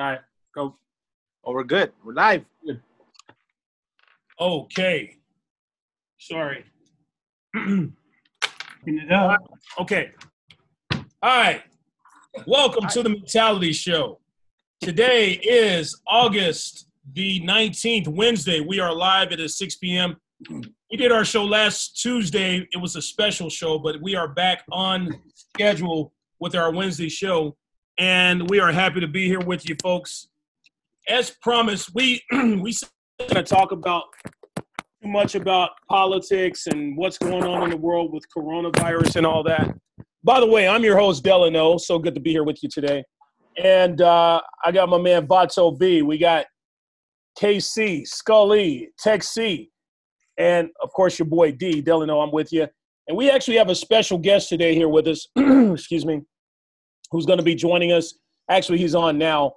All right, go. Oh, we're good. We're live. Good. Okay. Sorry. Okay. All right. Welcome to the Mentality Show. Today is August the 19th, Wednesday. We are live. It is 6 p.m. We did our show last Tuesday. It was a special show, but we are back on schedule with our Wednesday show. And we are happy to be here with you folks. As promised, we we going to talk about too much about politics and what's going on in the world with coronavirus and all that. By the way, I'm your host Delano. So good to be here with you today. And uh, I got my man Vato V. We got KC, Scully, Tech C, and of course your boy D. Delano. I'm with you. And we actually have a special guest today here with us. Excuse me who's going to be joining us. Actually, he's on now.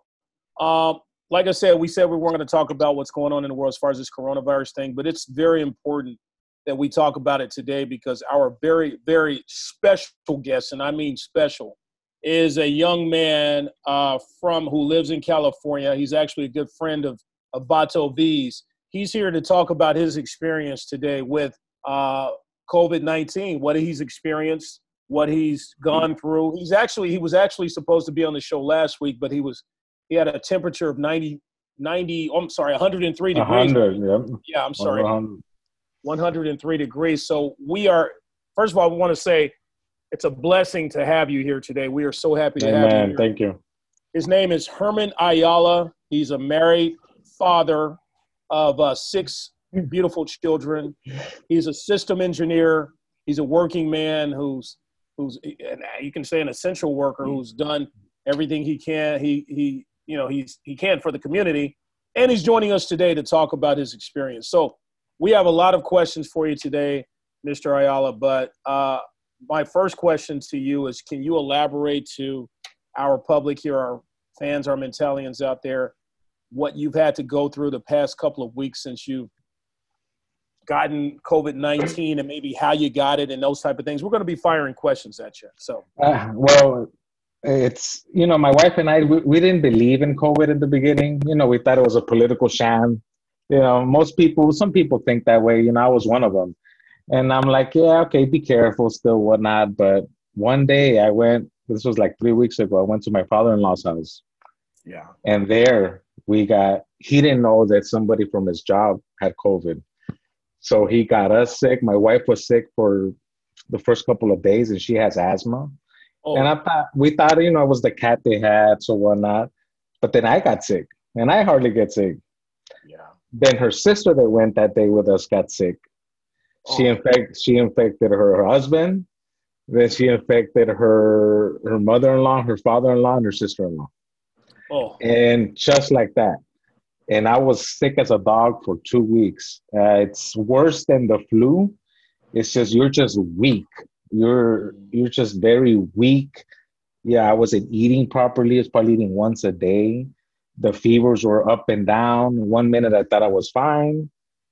Um, like I said, we said we weren't going to talk about what's going on in the world as far as this coronavirus thing, but it's very important that we talk about it today because our very, very special guest, and I mean special, is a young man uh, from who lives in California. He's actually a good friend of, of Vato V's. He's here to talk about his experience today with uh, COVID 19, what he's experienced, what he's gone through. He's actually he was actually supposed to be on the show last week, but he was he had a temperature of 90 90 oh, I'm sorry 103 degrees. 100, yeah. Yeah, I'm sorry. 100. 103 degrees. So we are first of all we want to say it's a blessing to have you here today. We are so happy to Amen. have you. Here. Thank you. His name is Herman Ayala. He's a married father of uh, six beautiful children. He's a system engineer. He's a working man who's who's eh, eh, you can say an essential worker mm. who's done everything he can he he you know he's he can for the community. And he's joining us today to talk about his experience. So we have a lot of questions for you today mr ayala but uh, my first question to you is can you elaborate to our public here our fans our mentalians out there what you've had to go through the past couple of weeks since you've gotten COVID nineteen and maybe how you got it and those type of things. We're going to be firing questions at you. So, uh, well, it's you know, my wife and I we, we didn't believe in COVID in the beginning. You know, we thought it was a political sham. You know, most people, some people think that way. You know, I was one of them, and I'm like, yeah, okay, be careful, still, whatnot. But one day I went. This was like three weeks ago. I went to my father-in-law's house. Yeah. And there we got. He didn't know that somebody from his job had COVID so he got us sick. My wife was sick for the first couple of days, and she has asthma. Oh. And I thought we thought you know it was the cat they had, so whatnot. But then I got sick, and I hardly get sick. Yeah. Then her sister that went that day with us got sick. She oh. infected she infected her, her husband. Then she infected her her mother in law, her father in law, and her sister in law. Oh. And just like that and I was sick as a dog for two weeks. Uh, it's worse than the flu. It's just you're just weak. You're you're just very weak. Yeah, I wasn't eating properly. I was probably eating once a day. The fevers were up and down. One minute I thought I was fine,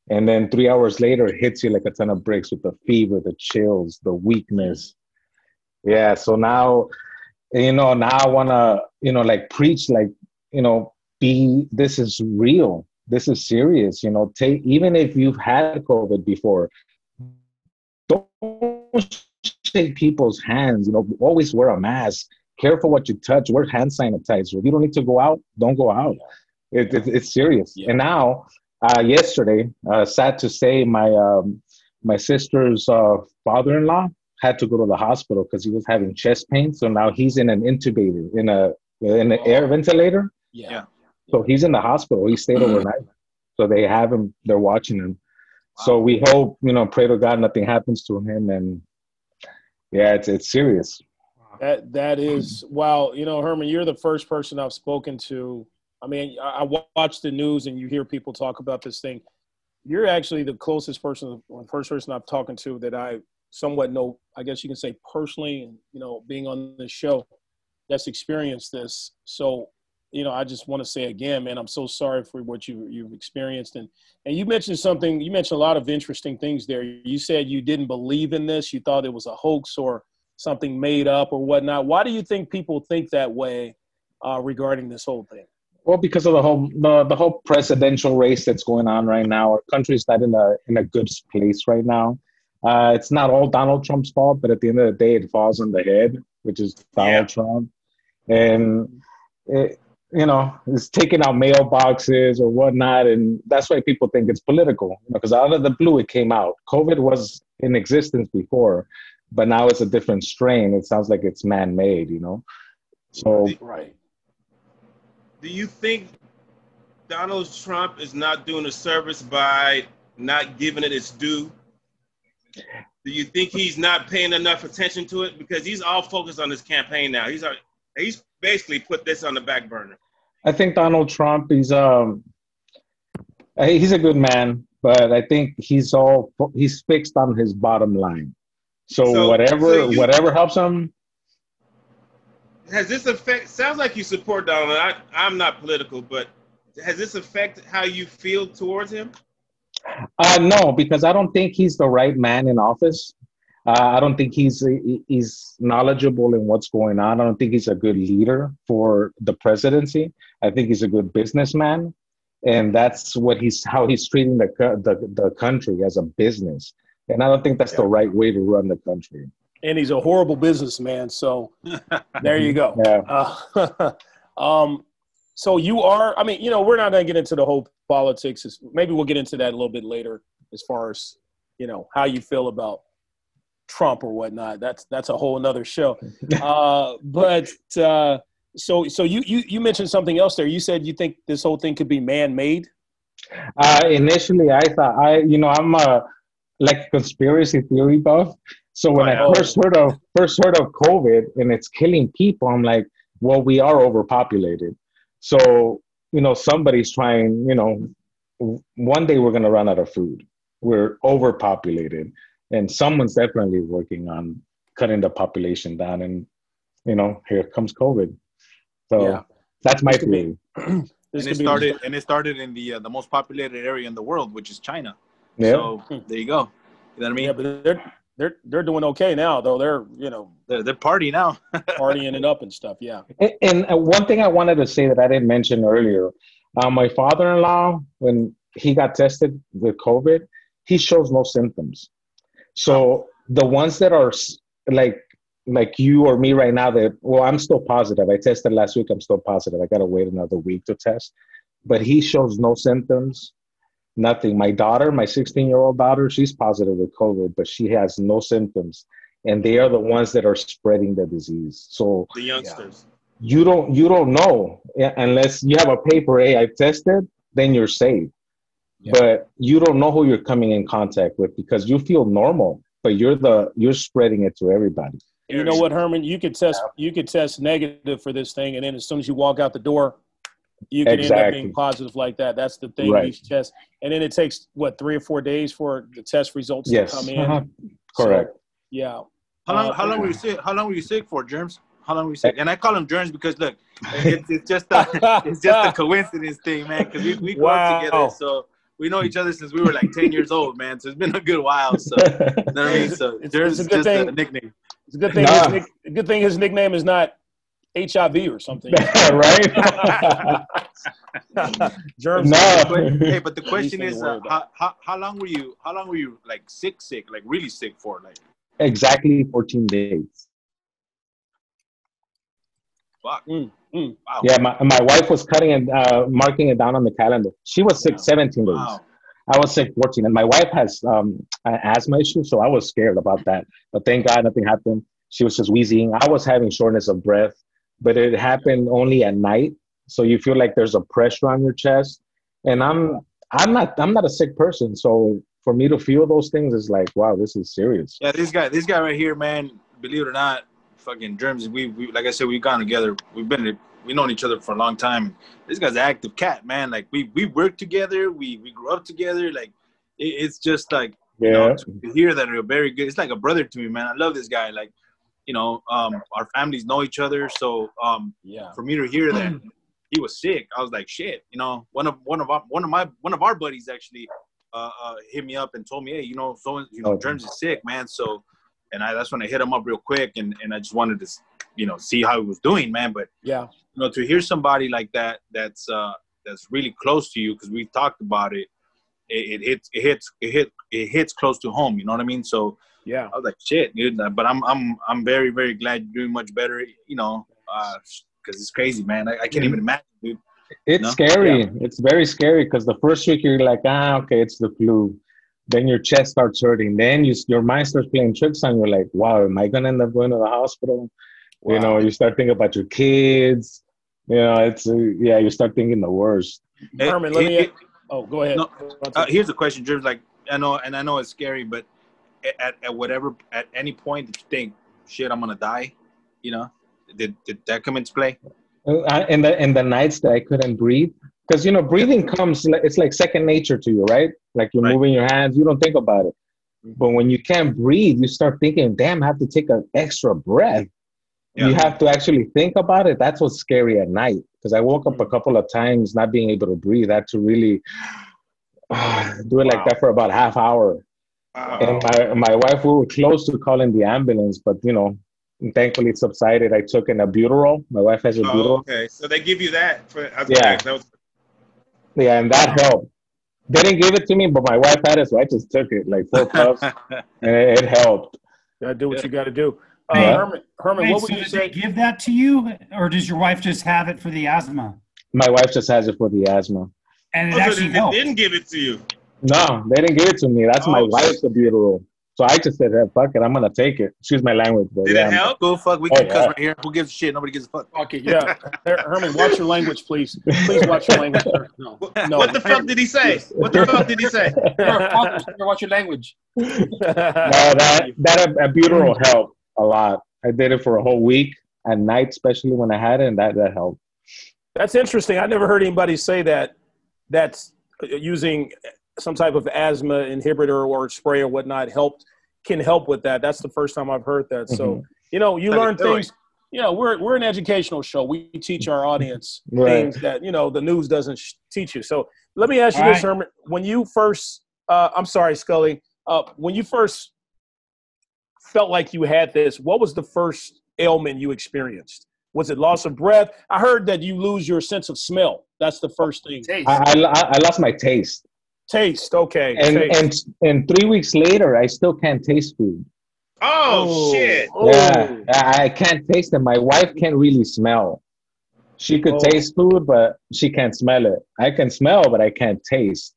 and then three hours later it hits you like a ton of bricks with the fever, the chills, the weakness. Yeah. So now, you know, now I wanna, you know, like preach, like you know, be this is real. This is serious you know. Take even if you've had covid before don't shake people's hands you know. Always wear a mask. Careful what you touch. Wear hand sanitizer. If you don't need to go out. Don't go out. It, it, it's serious. Yeah. and now uh, yesterday uh, sad to say my um, my sister's uh, father-in-law had to go to the hospital because he was having chest pain. So now he's in an intubator in a in an oh. air ventilator. Yeah so he's in the hospital. He stayed mm. overnight. So they have him. They're watching him. Wow. So we hope, you know, pray to God nothing happens to him. And yeah, it's it's serious. That that is wow. You know, Herman, you're the first person I've spoken to. I mean, I, I watch the news and you hear people talk about this thing. You're actually the closest person, the first person I've talking to that I somewhat know. I guess you can say personally, and you know, being on this show, that's experienced this. So you know, I just want to say again, man, I'm so sorry for what you you've experienced. And and you mentioned something. You mentioned a lot of interesting things there. You said you didn't believe in this. You thought it was a hoax or something made up or whatnot. Why do you think people think that way uh, regarding this whole thing? Well, because of the whole the, the whole presidential race that's going on right now, our country's not in a in a good place right now. Uh, it's not all Donald Trump's fault, but at the end of the day, it falls on the head, which is Donald Yeah. Trump, and it, you know, it's taking out mailboxes or whatnot, and that's why people think it's political. Because out of the blue, it came out. COVID was in existence before, but now it's a different strain. It sounds like it's man-made, you know. So Right. Do you think Donald Trump is not doing a service by not giving it its due? Do you think he's not paying enough attention to it because he's all focused on his campaign now? He's uh, he's basically put this on the back burner. I think Donald Trump, is um, uh, he's a good man, but I think he's all he's fixed on his bottom line. So, So- whatever so you- whatever helps him, Has this affect? Sounds like you support Donald. I, I'm not political, but has this affected how you feel towards him? uh, no, because I don't think he's the right man in office. Uh, I don't think he's he's knowledgeable in what's going on. I don't think he's a good leader for the presidency. I think he's a good businessman, and that's what he's how he's treating the the, the country as a business. And I don't think that's the right way to run the country. And he's a horrible businessman. So there you go. Yeah. Uh, um, so you are, I mean, you know, we're not going to get into the whole politics. Maybe we'll get into that a little bit later as far as, you know, how you feel about Trump or whatnot. That's, that's a whole another show. Uh, but, uh, so, so you, you, you mentioned something else there. You said you think this whole thing could be man-made. Uh, initially, I thought I, you know, I'm a like conspiracy theory buff. So when I Right. first heard of first heard of COVID and it's killing people, I'm like, well, we are overpopulated. So you know, somebody's trying. You know, one day we're gonna run out of food. We're overpopulated, and someone's definitely working on cutting the population down. And you know, here comes COVID. So Yeah. that's my This theory. And it started and it started in the uh, the most populated area in the world, which is China. Yeah. So there you go. You know what I mean? yeah, but they're, they're, they're doing okay now though. They're, you know, they're, they're party now. partying it up and stuff. Yeah. And, and uh, one thing I wanted to say that I didn't mention earlier, uh, my father-in-law, when he got tested with COVID, he shows no symptoms. So the ones that are like like you or me right now, that well, I'm still positive. I tested last week. I'm still positive. I got to wait another week to test, but he shows no symptoms. Nothing. My daughter, my 16 year old daughter, she's positive with COVID, but she has no symptoms. And they are the ones that are spreading the disease. So The youngsters. you don't you don't know unless you have a paper hey i tested then you're safe Yeah. but you don't know who you're coming in contact with because you feel normal but you're the you're spreading it to everybody you know what, Herman? You could test you could test negative for this thing, and then as soon as you walk out the door, you can end up being positive like that. That's the thing. Right. These tests, and then it takes what three or four days for the test results yes to come in. Uh-huh. So, correct yeah. How long? Uh, how long were you sick? How long were you sick for, germs? How long were you sick? And I call them germs because look, it's, it's just a, it's just a coincidence thing, man. Because we we grew Wow. up together, so we know each other since we were like ten years old, man. So it's been a good while. So you know what I mean. So It's- germs it's a good thing. nickname. It's a good thing. Nah. His good thing his nickname is not HIV or something. right Germs. No. But, hey, but the question is, uh, how, how how long were you? How long were you like sick, sick, like really sick for? Like exactly 14 days fuck. Mm, mm. Wow. yeah my, my wife was cutting it uh marking it down on the calendar she was sick Wow. 17 days Wow. I was sick 14, and my wife has um, an asthma issue, so I was scared about that. But thank God nothing happened. She was just wheezing. I was having shortness of breath, but it happened only at night. So you feel like there's a pressure on your chest, and I'm I'm not I'm not a sick person, so for me to feel those things is like wow, this is serious. Yeah, this guy, this guy right here, man. Believe it or not, fucking germs. We, we like I said, we've gone together. We've been, we known each other for a long time. This guy's an active cat, man. Like we, we worked together. We, we grew up together. Like it, it's just like you know, to hear that you're very good. It's like a brother to me, man. I love this guy. Like, you know, um, our families know each other, so um, Yeah. for me to hear that he was sick, I was like, shit. You know, one of one of our, one of my one of our buddies actually uh, uh, hit me up and told me, hey, you know, so you know, Okay. Germs is sick, man. So, and I that's when I hit him up real quick, and, and I just wanted to you know see how he was doing, man. But Yeah. you know, to hear somebody like that that's uh that's really close to you because we've talked about it, it, it hits it hits it hit it hits close to home. You know what I mean? So Yeah. I was like, shit, dude. But I'm I'm I'm very very glad you're doing much better. You know, because it's crazy, man. I, I can't even imagine, dude. It's No? scary. It's very scary because the first week you're like, ah, okay, it's the flu. Then your chest starts hurting. Then you, your mind starts playing tricks on you. Like, wow, am I gonna end up going to the hospital? You know, you start thinking about your kids. You know, it's uh, yeah, you start thinking the worst. Hey, Herman, let me. hey, Oh, go ahead. No, Uh, here's a question, James. Like I know, and I know it's scary, but at, at whatever, at any point, did you think, shit, I'm gonna die? You know, did did that come into play? Uh, in the in the nights that I couldn't breathe, because you know, breathing comes. It's like second nature to you, right? Like you're Right. moving your hands, you don't think about it. Mm-hmm. But when you can't breathe, you start thinking, "Damn, I have to take an extra breath." You have to actually think about it. That's what's scary at night. Because I woke up a mm-hmm. couple of times not being able to breathe. I had to really do it like that for about half hour. Wow. And my, my wife, we were close to calling the ambulance, but you know, thankfully it subsided. I took an albuterol. My wife has Oh, albuterol. okay. So they give you that for Yeah. That was, Yeah, and that helped. They didn't give it to me, but my wife had it, so I just took it like four puffs, and it, it helped. Gotta do what you got to do. Uh, Yeah. Herman, Herman, Wait, what would so you did say? they give that to you, or does your wife just have it for the asthma? My wife just has it for the asthma. And it oh, actually they, they helped. didn't give it to you. No, they didn't give it to me. That's my Oh, wife's albuterol. So I just said, hey, fuck it, I'm gonna take it. Excuse my language, but Did yeah. it help? Go fuck. We Oh, can cuss yeah. right here. Who gives a shit? Nobody gives a fuck. Fuck it. Yeah, Her- Herman, watch your language, please. Please watch your language. sir. No. What, No. what the fuck did he say? What the fuck did he say? You're a fuck. You better watch your language. No, that that albuterol helped a lot. I did it for a whole week at night, especially when I had it, and that that helped. That's interesting. I never heard anybody say that. That's uh, using some type of asthma inhibitor or spray or whatnot helped can help with that. That's the first time I've heard that. So Mhm. you know, you Like learn steroid. things. You know, we're we're an educational show. We teach our audience Right. things that you know the news doesn't sh- teach you. So let me ask you All this, right. Herman. When you first, uh, I'm sorry, Scully. Uh, when you first felt like you had this, what was the first ailment you experienced? Was it loss of breath? I heard that you lose your sense of smell. That's the first thing. Taste. I, I I lost my taste, Taste, okay. and taste. and and three weeks later, I still can't taste food. Oh, oh, shit. Oh. Yeah, I I can't taste it. My wife can't really smell. She could Oh. taste food, but she can't smell it. I can smell, but I can't taste.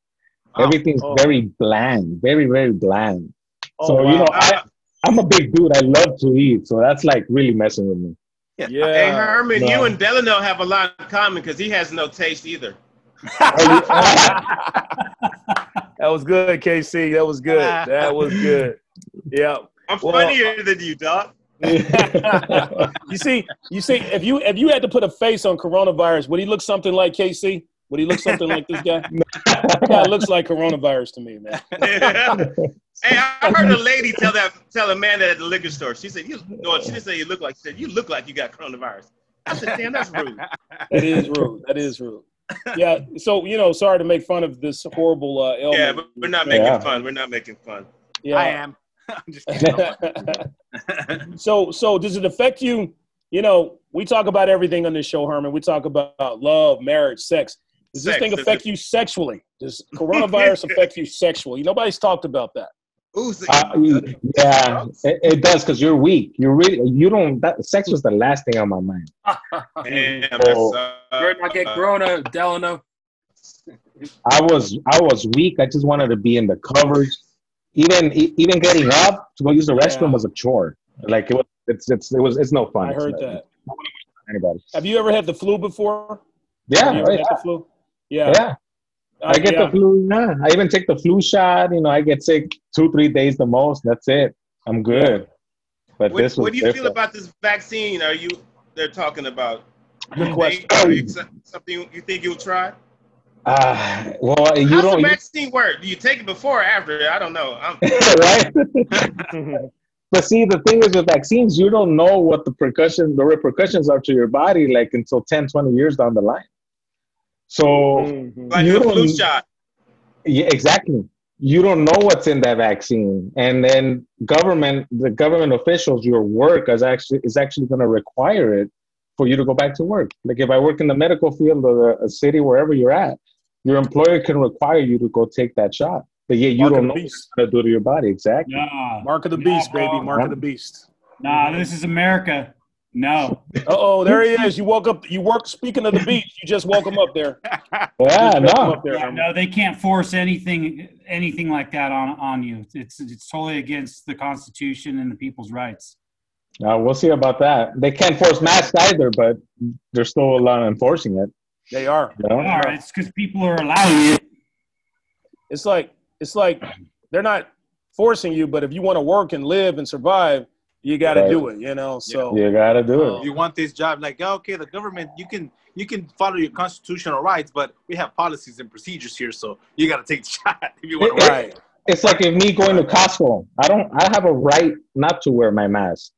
Oh. Everything's Oh. very bland, very very bland. Oh, so you know, I I'm a big dude. I love to eat, so that's like really messing with me. Hey, yeah. Herman, no. you and Delano have a lot in common because he has no taste either. that was good, KC. That was good. Ah. That was good. Yeah. I'm Well, funnier than you, Doc. You see, you see, if you if you had to put a face on coronavirus, would he look something like KC? Would he look something like this guy? This guy looks like coronavirus to me, man. hey, I heard a lady tell that tell a man that at the liquor store. She said, "You." No, she didn't say you look like. She said, "You look like you got coronavirus." I said, "Damn, that's rude." That is rude. That is rude. Yeah. So you know, sorry to make fun of this horrible uh, ailment. Yeah, but we're not making Yeah. fun. We're not making fun. Yeah. I am. I'm just kidding. so so does it affect you you know we talk about everything on this show herman we talk about love marriage sex does this thing affect it- you sexually does coronavirus affect you sexually nobody's talked about that Ooh, so- Uh, yeah, it, it does because you're weak. You're really you don't. That sex was the last thing on my mind. Damn, that's, Oh. uh, You're not get Corona, Delano. I was I was weak. I just wanted to be in the covers. Even even getting up to go use the restroom Yeah. was a chore. Like it was. It's it's it was. It's no fun. i heard It's that Anybody? have you ever had the flu before Yeah, have you ever yeah, the flu yeah, yeah. I get yeah. the flu. Yeah, I even take the flu shot. You know, I get sick two three days the most. That's it. I'm good. But what, this was what do you feel about this vaccine? Are you they're talking about? Good question. Are you something you think you'll try? Uh, well, you How's don't. the vaccine work? Do you take it before or after? I don't know. I'm, right? But see, the thing is with vaccines, you don't know what the repercussions, the repercussions are to your body, like until 10, 20 years down the line. So, Mhm. like You a flu don't- shot. yeah, exactly. you don't know what's in that vaccine, and then government, the government officials, your work is actually is actually going to require it for you to go back to work. Like if I work in the medical field or a city wherever you're at, your employer can require you to go take that shot, but yeah, you Mark don't know beast. what to do to your body exactly. Nah, Mark of the Nah, beast, bro. baby. Mark of the beast. nah, this is America. No. Uh oh, there he is. You woke up. You work. Speaking of the beach, you just woke him up there. Yeah, Just woke him no, up there, Yeah, no, they can't force anything anything like that on on you. It's it's totally against the Constitution and the people's rights. Uh, we'll see about that. They can't force masks either, but they're still not enforcing it. They are. You know? All right, it's because people are allowing it. It's like it's like they're not forcing you, but if you want to work and live and survive, you got to Right. do it. You know. So You gotta do it. You want this job, like okay, the government, you can you can follow your constitutional rights, but we have policies and procedures here, so you got to take the shot if you want to right. It's like if me going to Costco, I don't. I have a right not to wear my mask,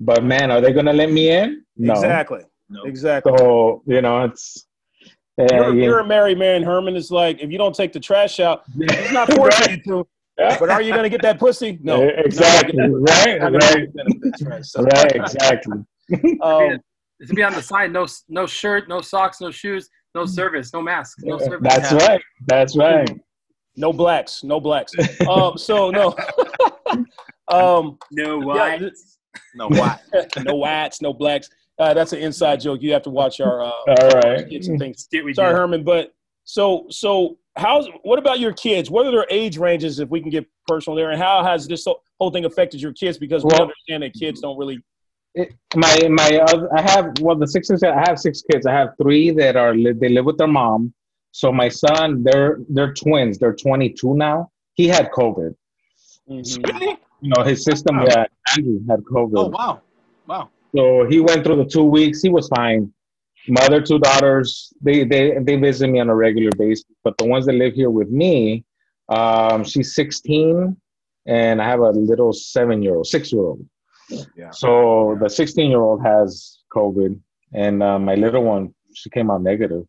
but man, are they gonna let me in? No. Exactly. No. Exactly. So you know, it's. Yeah, You're, yeah. you're a married man, Herman. It's like if you don't take the trash out, he's not forcing you to. But are you going to get that pussy? No. Exactly. right. You're gonna Right. benefits, right? So, Right. Exactly. um, It should be on the side. No, no shirt, no socks, no shoes, no service, no mask, no service. That's right. That's right. no blacks. No blacks. Um, so no. um, No yeah, No, why? no whites, no blacks. Uh, that's an inside joke. You have to watch our uh, All right. skits and things. Sorry, do. Herman, but so so how's what about your kids? What are their age ranges if we can get personal there? And how has this whole thing affected your kids? Because we Well- understand that kids don't really It, my my other, I have well the six I have six kids. I have three that are they live with their mom. So my son, they're they're twins. They're 22 now. He had COVID. Mhm. You know his system. Yeah, Andrew had COVID. Oh wow, wow. So he went through the two weeks. He was fine. Mother, two daughters. They they they visit me on a regular basis. But the ones that live here with me, um, she's 16, and I have a little seven year old, six year old. Yeah. So the 16 year old has COVID, and uh, my little one, she came out negative.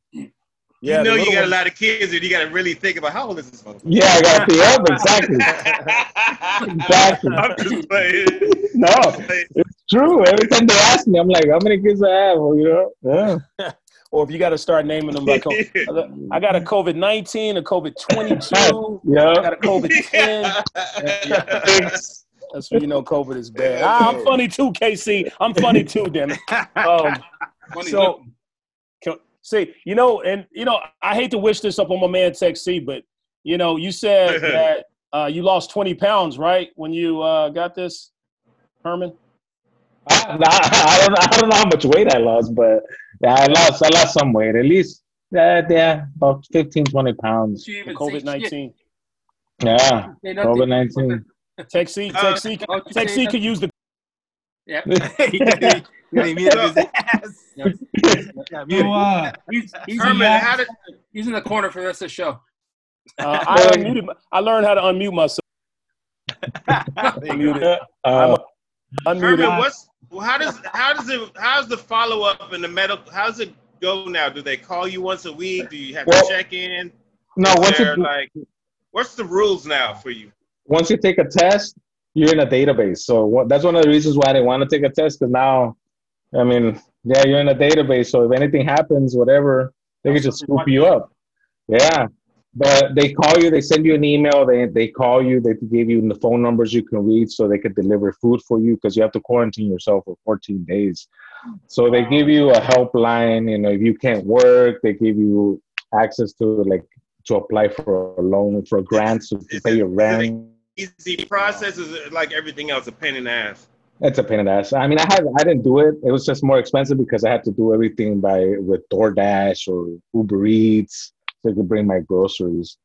Yeah, you know you little got a lot of kids, and you got to really think about how old is this motherfucker. Yeah, I got the up exactly. Exactly. I'm just playing. No, it's true. Every time they ask me, I'm like, "How many kids I have?" Well, you know, yeah. or if you got to start naming them like, I got a COVID 19, a COVID 22, I Yeah. got a COVID 10. That's when you know COVID is bad. Ah, I'm funny too, KC. I'm funny too, damn it. Um, so, can, see, you know, and you know, I hate to wish this up on my man Tech C, but you know, you said that uh, you lost 20 pounds, right, when you uh, got this, Herman? I, I don't. I don't know how much weight I lost, but yeah, I lost. I lost some weight. At least, yeah, yeah, about 15, 20 pounds. She even say COVID shit. 19. Yeah, Say. COVID nineteen. Tech C, Uh, Tech C, Tech say C could use the. Yeah. you gotta you gotta meet up his ass. Yeah. Yeah, mute So, it. uh, He's, he's, Herman, Yeah. he's in the corner for the rest of the show. Uh, I unmuted. I learned how to unmute myself. Unmuted. Uh, Unmuted. Herman, what's well, how does how does it how's the follow up in the medical? How's it go now? Do they call you once a week? Do you have Well, to check in? no, Is once there, you like what's the rules now for you? once you take a test, you're in a database. So what, that's one of the reasons why I didn't want to take a test. Because now, I mean, yeah, you're in a database. So if anything happens, whatever, they can just scoop you up. Yeah. But they call you, they send you an email, they, they call you, they give you the phone numbers you can read so they could deliver food for you because you have to quarantine yourself for 14 days. So they give you a helpline, you know, if you can't work, they give you access to like to apply for a loan, for grants to, pay your rent. Easy process is like everything else a pain in the ass. It's a pain in the ass. I mean, I had I didn't do it. It was just more expensive because I had to do everything by with DoorDash or Uber Eats, so I could bring my groceries.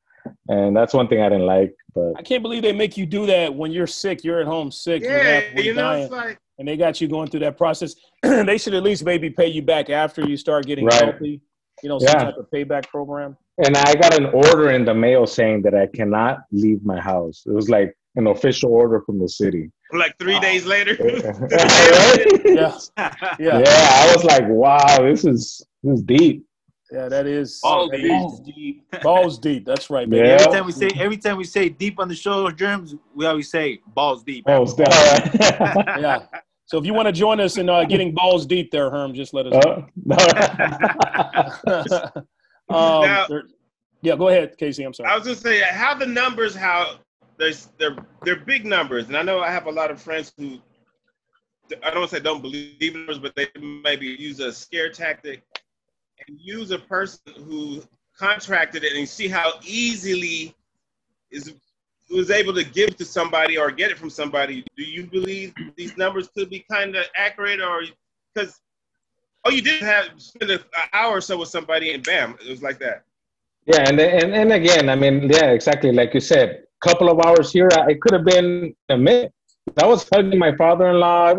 And that's one thing I didn't like. But I can't believe they make you do that when you're sick. You're at home sick. Yeah, you know, dying, it's like and they got you going through that process. they should at least maybe pay you back after you start getting Right. healthy. You know, some Yeah. type of payback program. and I got an order in the mail saying that I cannot leave my house. It was like an official order from the city. like three days later. Yeah, yeah. yeah. I was like, wow, this is this is deep. Yeah, that is Balls that deep. is deep. Balls deep. That's right, man. Yeah. Every time we say every time we say deep on the show, germs, we always say balls deep. Oh, it's that. Yeah. So if you want to join us in uh, getting balls deep there, Herm, just let us know. Uh, no. um, Now- there- yeah, go ahead, Casey. I'm sorry. I was just saying how the numbers, how there's they're they're big numbers, and I know I have a lot of friends who I don't say don't believe numbers, but they maybe use a scare tactic and use a person who contracted it and see how easily is was able to give to somebody or get it from somebody. Do you believe these numbers could be kind of accurate, or because oh, you did have spend an hour or so with somebody and bam, it was like that. Yeah, and, and and again, I mean, yeah, exactly like you said. Couple of hours here, it could have been a minute. I was hugging my father-in-law.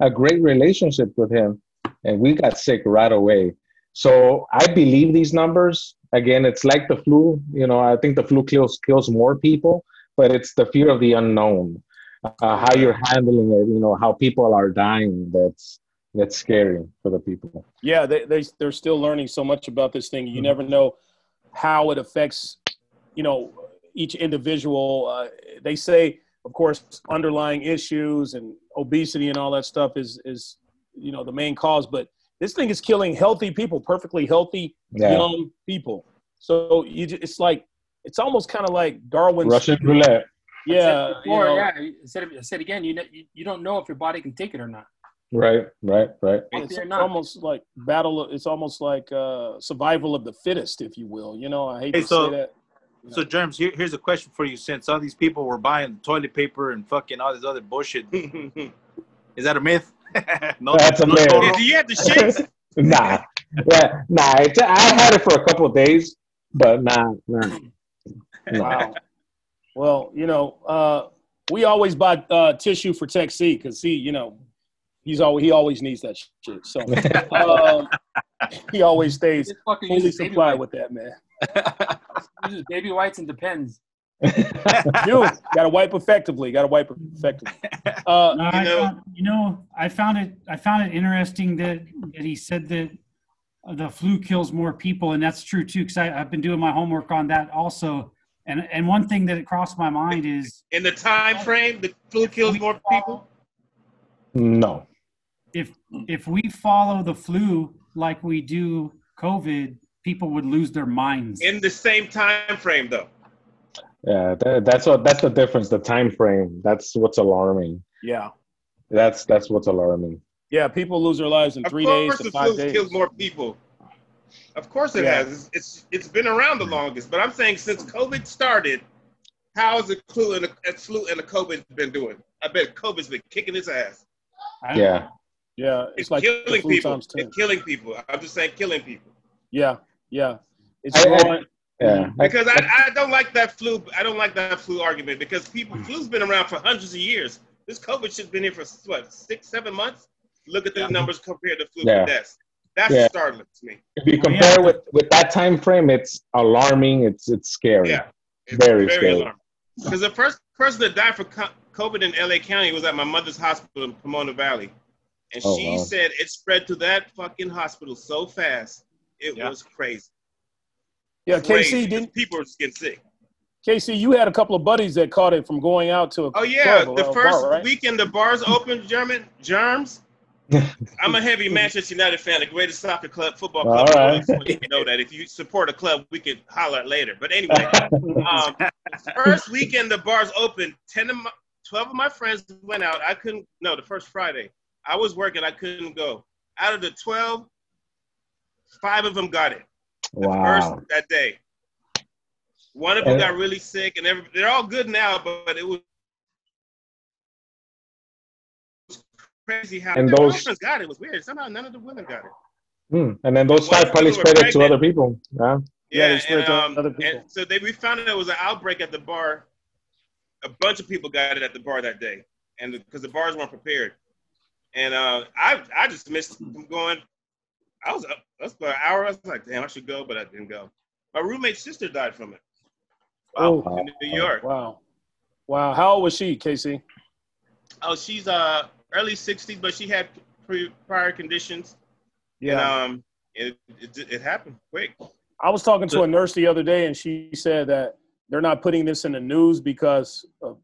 A great relationship with him, and we got sick right away. So I believe these numbers. Again, it's like the flu. You know, I think the flu kills kills more people, but it's the fear of the unknown. Uh, how you're handling it. You know, how people are dying. That's that's scary for the people. Yeah, they, they they're still learning so much about this thing. You never know how it affects, you know, each individual. Uh, they say, of course, underlying issues and obesity and all that stuff is is you know the main cause, but this thing is killing healthy people, perfectly healthy Yeah, young people. So you, ju- it's like it's almost kind of like Darwin's. Russian roulette. Yeah, you know, yeah. I said, it- I said again, you, know, you you don't know if your body can take it or not. Right, right, right. It's not. almost like battle. It's almost like uh, survival of the fittest, if you will. You know, I hate Hey, to so- say that. So germs, here, here's a question for you. Since all these people were buying toilet paper and fucking all this other bullshit, is that a myth? no, That's a no myth. Do you have the shakes? nah, yeah, nah. It's, I had it for a couple of days, but nah, nah. No. Wow. well, you know, uh, we always buy uh, tissue for Tech C because he, you know, he's always he always needs that shit. So um, he always stays fucking fully supplied with that, man. Uses baby whites and depends. You got to wipe effectively. Got to wipe effectively. Uh, No, I know- found, you know, I found it. I found it interesting that that he said that uh, the flu kills more people, and that's true too. Because I've been doing my homework on that also. And and one thing that crossed my mind is In the time frame, the flu kills more people. no. if if we follow the flu like we do COVID, people would lose their minds. In the same time frame, though. Yeah, that, that's what that's the difference. The time frame. That's what's alarming. yeah, That's that's what's alarming. yeah. People lose their lives in Of three days to five flu days. kills more people. Of course, it Yeah. has. It's, it's it's been around the longest. But I'm saying since COVID started, how is has the flu and the flu and the COVID been doing? I bet COVID's been kicking its ass. Yeah, Yeah, it's It's like killing people. It's killing people. I'm just saying, killing people. Yeah, yeah. It's I- I- growing. Yeah. Because I, I don't like that flu. I don't like that flu argument because people flu's been around for hundreds of years. This COVID shit's been here for what six, seven months. Look at the numbers compared to flu Yeah. deaths. That's Yeah. startling to me. If you Well, yeah. compare with with that time frame, it's alarming. It's it's scary. Yeah, it's Very scary. alarming. Because the first person that died for co- COVID in LA County was at my mother's hospital in Pomona Valley, and Oh, she wow. said it spread to that fucking hospital so fast it Yeah. was crazy. Yeah, Crazy, KC 'cause didn't. people were just getting sick. KC, you had a couple of buddies that caught it from going out to a Oh yeah, club, the first bar, right? weekend the bars opened, German germs. I'm a heavy Manchester United fan, the greatest soccer club, football club. All in right. Just you know that if you support a club, we could holler later. But anyway, um, first weekend the bars opened. Ten of my, twelve of my friends went out. I couldn't. No, the first Friday, I was working. I couldn't go. Out of the twelve, five of them got it. Wow. first that day. One of them got really sick, and every, they're all good now. But, but it was crazy how And those- got it. It was weird. Somehow none of the women got it. Hmm. And then those five probably spread it to other people. Yeah. Yeah, they Yeah, spread and, to um, other people. so they we found out there was an outbreak at the bar. A bunch of people got it at the bar that day, and because the bars weren't prepared, and uh, I I just missed from going. I was up. That's about an hour. I was like, damn, I should go, but I didn't go. My roommate's sister died from it Oh, in New York. wow, wow. How old was she, Casey? Oh, she's uh early 60s, but she had pre- prior conditions. Yeah, And, um, it, it, it happened quick. I was talking to a nurse the other day, and she said that they're not putting this in the news because of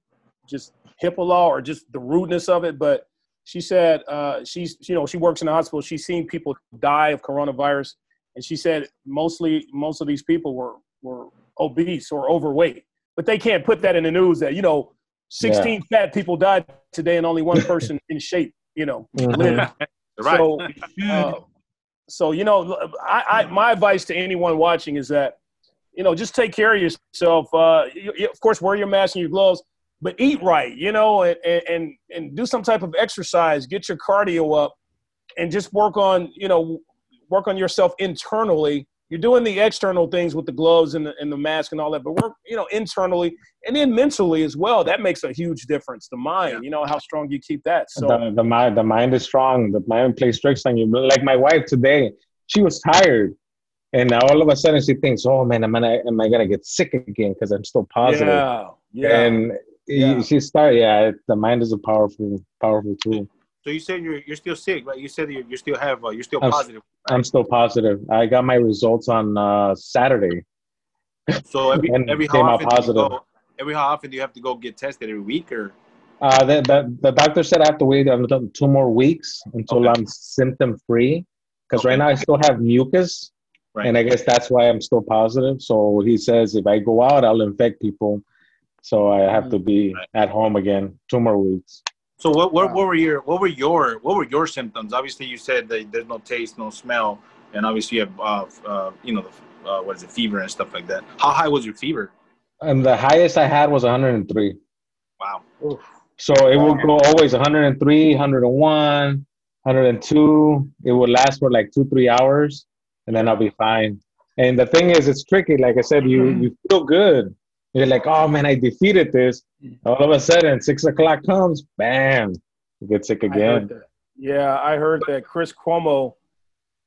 just HIPAA law or just the rudeness of it. But she said uh, she's, you know, she works in the hospital. She's seen people die of coronavirus, and she said mostly most of these people were were obese or overweight. But they can't put that in the news that you know, 16 fat people died today, and only one person in shape, you know, Mhm. Right. So, uh, so you know, I, I my advice to anyone watching is that you know just take care of yourself. Uh, you, you- of course, wear your mask and your gloves, but eat right. You know, and, and and do some type of exercise. Get your cardio up, and just work on you know work on yourself internally. You're doing the external things with the gloves and the, and the mask and all that, but work you know internally and then mentally as well. That makes a huge difference. The mind, you know, how strong you keep that. So the, the mind the mind is strong. The mind plays tricks on you. Like my wife today, she was tired, and now all of a sudden she thinks, "Oh man, am I am I gonna get sick again because I'm still positive?" yeah, yeah. And Yeah. she started. Yeah, the mind is a powerful powerful tool. So you said you're you're still sick, right? You said you you still have uh, you're still I'm- positive. I'm still positive. I got my results on uh, Saturday. So every every how often do you positive. go, every how often do you have to go get tested every week or Uh, the, the, the doctor said I have to wait another two more weeks until Okay. I'm symptom free. Because Okay. right now I still have mucus, right? and I guess that's why I'm still positive. So he says if I go out, I'll infect people. So I have to be at home again two more weeks. So what, what what were your what were your what were your symptoms? Obviously, you said that there's no taste, no smell, and obviously you have uh, uh, you know the, uh, what is it, fever and stuff like that. How high was your fever? And the highest I had was 103. Wow. So it will go always 103, 101, 102. It will last for like two, three hours, and then I'll be fine. And the thing is, it's tricky. Like I said, you you feel good. You're like, oh man, I defeated this. All of a sudden, six o'clock comes, bam, you get sick again. that. Yeah, I heard that Chris Cuomo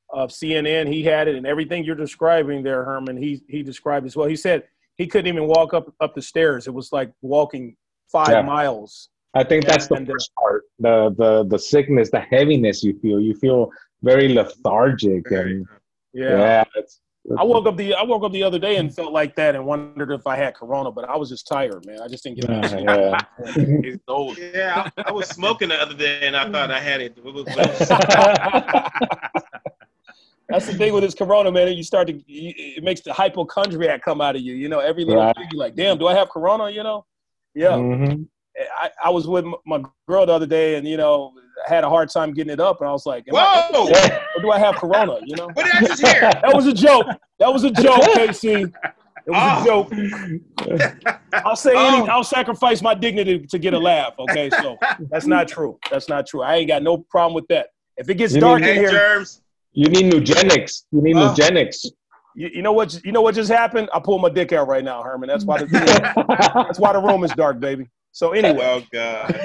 of CNN, he had it, and everything you're describing there, Herman, he he described as well. He said he couldn't even walk up up the stairs. It was like walking five Yeah. miles. I think that's the And, uh, part. The the the sickness, the heaviness you feel. You feel very lethargic, and Yeah. yeah, it's, I woke up the I woke up the other day and felt like that and wondered if I had corona, but I was just tired, man. I just didn't get yeah, yeah. He's old. Yeah, I, I was smoking the other day and I thought I had it. What was- what was- That's the thing with this corona, man. You start to, it makes the hypochondriac come out of you. You know, every little Right. thing, you're like, damn, do I have corona? You know? Yeah. Mhm. I, I was with my girl the other day and, you know, I had a hard time getting it up. And I was like, am I, Whoa! or do I have corona? You know? What did I just hear? That was a joke. That was a joke, Casey. It was Oh. a joke. I'll say any, Oh. I'll sacrifice my dignity to get a laugh. Okay, so that's not true. That's not true. I ain't got no problem with that. If it gets You dark mean- in Hey, here, germs. You need Nugenix. You need Oh. Nugenix. you, you know what? You know what just happened? I pulled my dick out right now, Herman. That's why the that's why the room is dark, baby. So anyway, Oh God.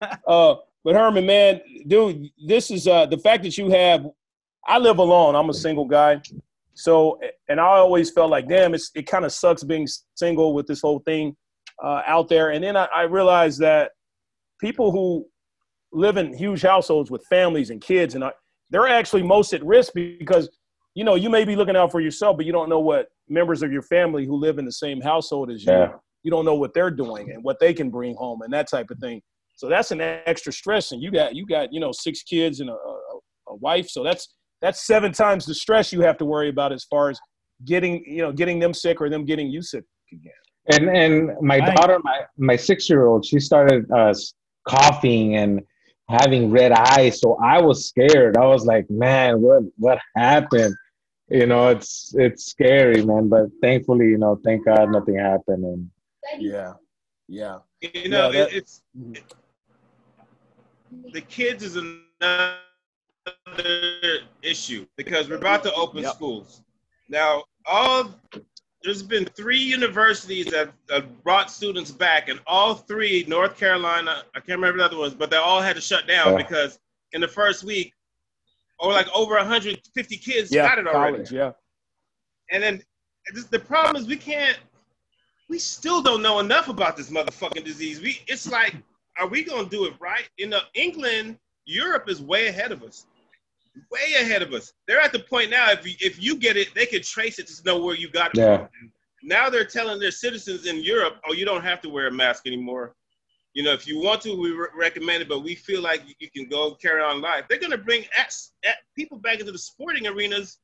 uh, but Herman, man, dude, this is uh, the fact that you have. I live alone. I'm a single guy, so and I always felt like, damn, it's it kind of sucks being single with this whole thing uh, out there. And then I, I realized that people who live in huge households with families and kids, and I, they're actually most at risk because you know you may be looking out for yourself, but you don't know what members of your family who live in the same household as you. Yeah. You don't know what they're doing and what they can bring home and that type of thing. So that's an extra stress, and you got you got you know six kids and a, a, a wife, so that's that's seven times the stress you have to worry about as far as getting you know getting them sick or them getting you sick again. And and my daughter, my my six year old, she started uh, coughing and having red eyes. So I was scared. I was like, man, what what happened? You know, it's it's scary, man. But thankfully, you know, thank God nothing happened. And Yeah, yeah. You know, Yeah, that- it, it's mm-hmm. the kids is another issue because we're about to open Yep. schools. Now, all there's been three universities that, that brought students back, and all three, North Carolina, I can't remember the other ones, but they all had to shut down Yeah. because in the first week, or like over 150 kids Yeah, got it already. college. Yeah, And then the problem is we can't. We still don't know enough about this motherfucking disease. We it's like, are we gonna do it right? You know, England, Europe is way ahead of us. way ahead of us. They're at the point now. If you, if you get it, they can trace it to know where you got it Yeah. from. Now they're telling their citizens in Europe, "Oh, you don't have to wear a mask anymore. You know, if you want to, we re- recommend it, but we feel like you, can go carry on life." They're going to bring at, at people back into the sporting arenas.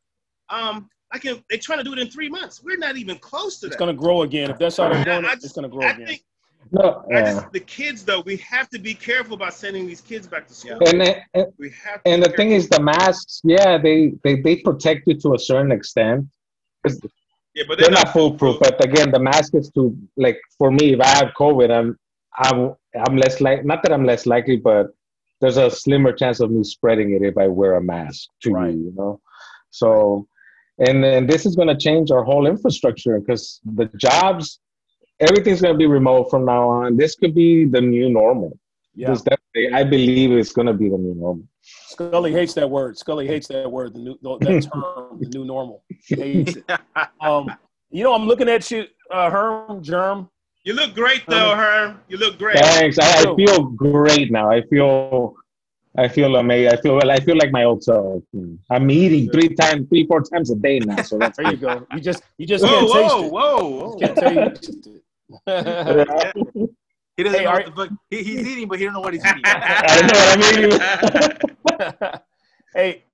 Um, I can. They're trying to do it in three months. We're not even close to It's that. It's going to grow again. If that's how they're doing I it, it's going to grow I again. think No, I yeah. just, the kids though, we have to be careful about sending these kids back to school. and and, We have to and be the thing is, the masks, yeah, they they they protect you to a certain extent. yeah, but They're not foolproof, but again, the mask is to like for me. If I have COVID, I'm I'm I'm less like not that I'm less likely, but there's a slimmer chance of me spreading it if I wear a mask to Right. you. You know, so and then this is going to change our whole infrastructure because the jobs, everything's going to be remote from now on. This could be the new normal. Yeah. This definitely, I believe it's going to be the new normal. Scully hates that word. Scully hates that word. The new that term, the new normal. He hates it. Um, you know, I'm looking at you, uh, Herm, Germ. You look great though, Herm. You look great. Thanks. I, I feel great now. I feel, I feel amazing. I feel well. I feel like my old self. I'm eating three times, three, four times a day now. So that's There you go. You just you just Whoa, can't taste whoa, it. whoa, whoa. Can't tell you. He doesn't Hey, know what the fuck. He, he's eating, but he don't know what he's eating. I know what I mean. hey,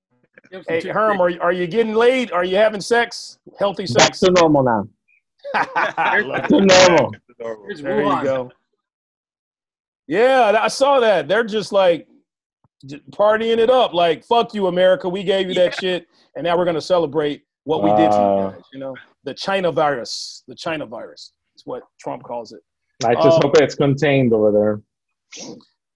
Give him some hey. Herm, are you, are you getting laid? Are you having sex? Healthy sex? Back sex? to normal now. Back to normal. Here's There you go. Yeah, I saw that. They're just like j- partying it up. Like, fuck you, America. We gave you that shit, and now we're gonna celebrate what we did to you guys. You know, the China virus. The China virus. Is what Trump calls it. I just Um, hope it's contained over there.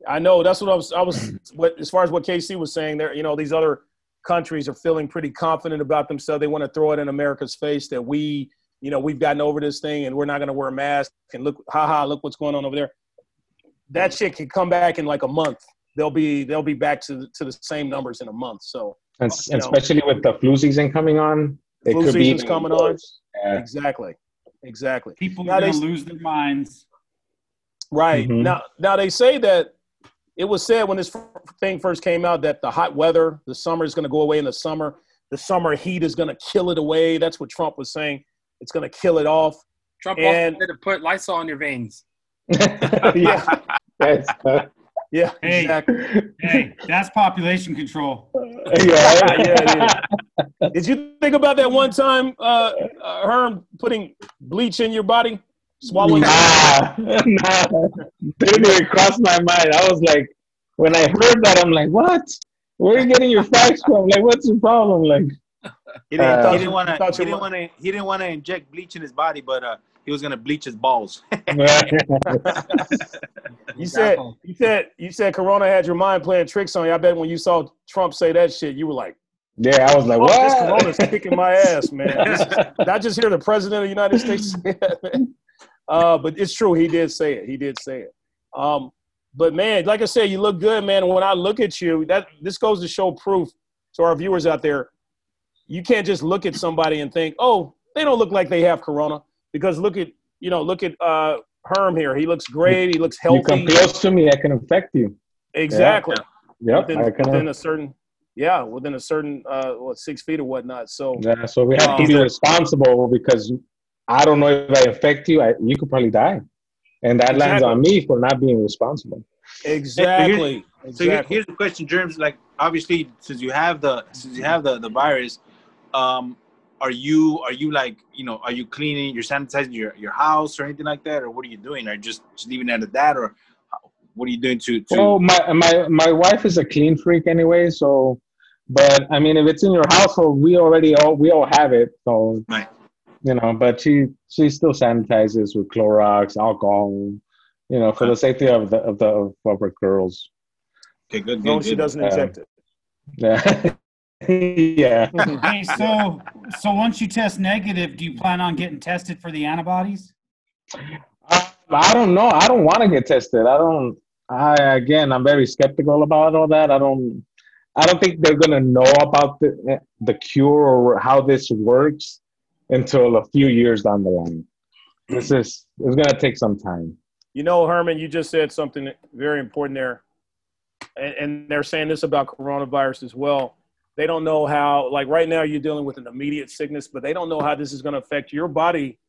I know that's what I was. I was. What as far as what KC was saying, there, you know, these other countries are feeling pretty confident about themselves. They want to throw it in America's face that we, you know, we've gotten over this thing and we're not going to wear masks. And look, haha, look what's going on over there. That shit can come back in like a month. They'll be they'll be back to the, to the same numbers in a month. So And you know. especially with the flu season coming on, it Flu could season's even coming on. Yeah. exactly, exactly. People Now are they going s- to lose their minds. Right Mhm. now, now they say that it was said when this thing first came out that the hot weather, the summer is going to go away in the summer. The summer heat is going to kill it away. That's what Trump was saying. It's going to kill it off. Trump And- also said to put Lysol in your veins. Yeah, Yes. Uh, yeah, Hey. exactly. Hey, that's population control. yeah. yeah, yeah. Did you think about that one time, uh, uh, Herm, putting bleach in your body, swallowing? Nah, nah. Didn't even cross my mind. I was like, when I heard that, I'm like, what? Where are you getting your facts from? Like, what's your problem? Like, He didn't, Uh, he didn't want to. He didn't want to. He didn't want to inject bleach in his body, but uh, he was gonna bleach his balls. You said you said you said Corona had your mind playing tricks on you. I bet when you saw Trump say that shit, you were like, yeah, I was like, "Oh, this what? Corona's kicking my ass, man." This is- I just hear the president of the United States say? Uh, but it's true. He did say it. He did say it. Um, but man, like I said, you look good, man. When I look at you, that this goes to show proof to our viewers out there. You can't just look at somebody and think, "Oh, they don't look like they have Corona," because look at you know, look at uh, Herm here. He looks great. He looks healthy. You come close to me, I can infect you. Exactly. Yep, within, I can. within a certain yeah within a certain uh what six feet or whatnot so Yeah, so we have to Um, be responsible because I don't know if I infect you, I, you could probably die, and that lands on me for not being responsible. exactly So here, exactly here's the question, Germs. Like, obviously, since you have the since you have the the virus, um, are you are you like you know are you cleaning, you're sanitizing your your house or anything like that, or what are you doing? Are you just just leaving it at that, or what are you doing to to? Well, my my my wife is a clean freak anyway, so. But I mean, if it's in your household, we already all we all have it, so Right. you know. But she she still sanitizes with Clorox, alcohol, you know, for the safety of the of the of our girls. okay, good, as long good, she doesn't Uh, inject it Yeah, yeah. Hey, so so once you test negative, do you plan on getting tested for the antibodies? I, I don't know. I don't want to get tested. I don't. I again, I'm very skeptical about all that. I don't. I don't think they're gonna know about the the cure or how this works until a few years down the line. This is it's gonna take some time. you know herman you just said something very important there and, and they're saying this about coronavirus as well They don't know how. Like right now, you're dealing with an immediate sickness, but they don't know how this is going to affect your body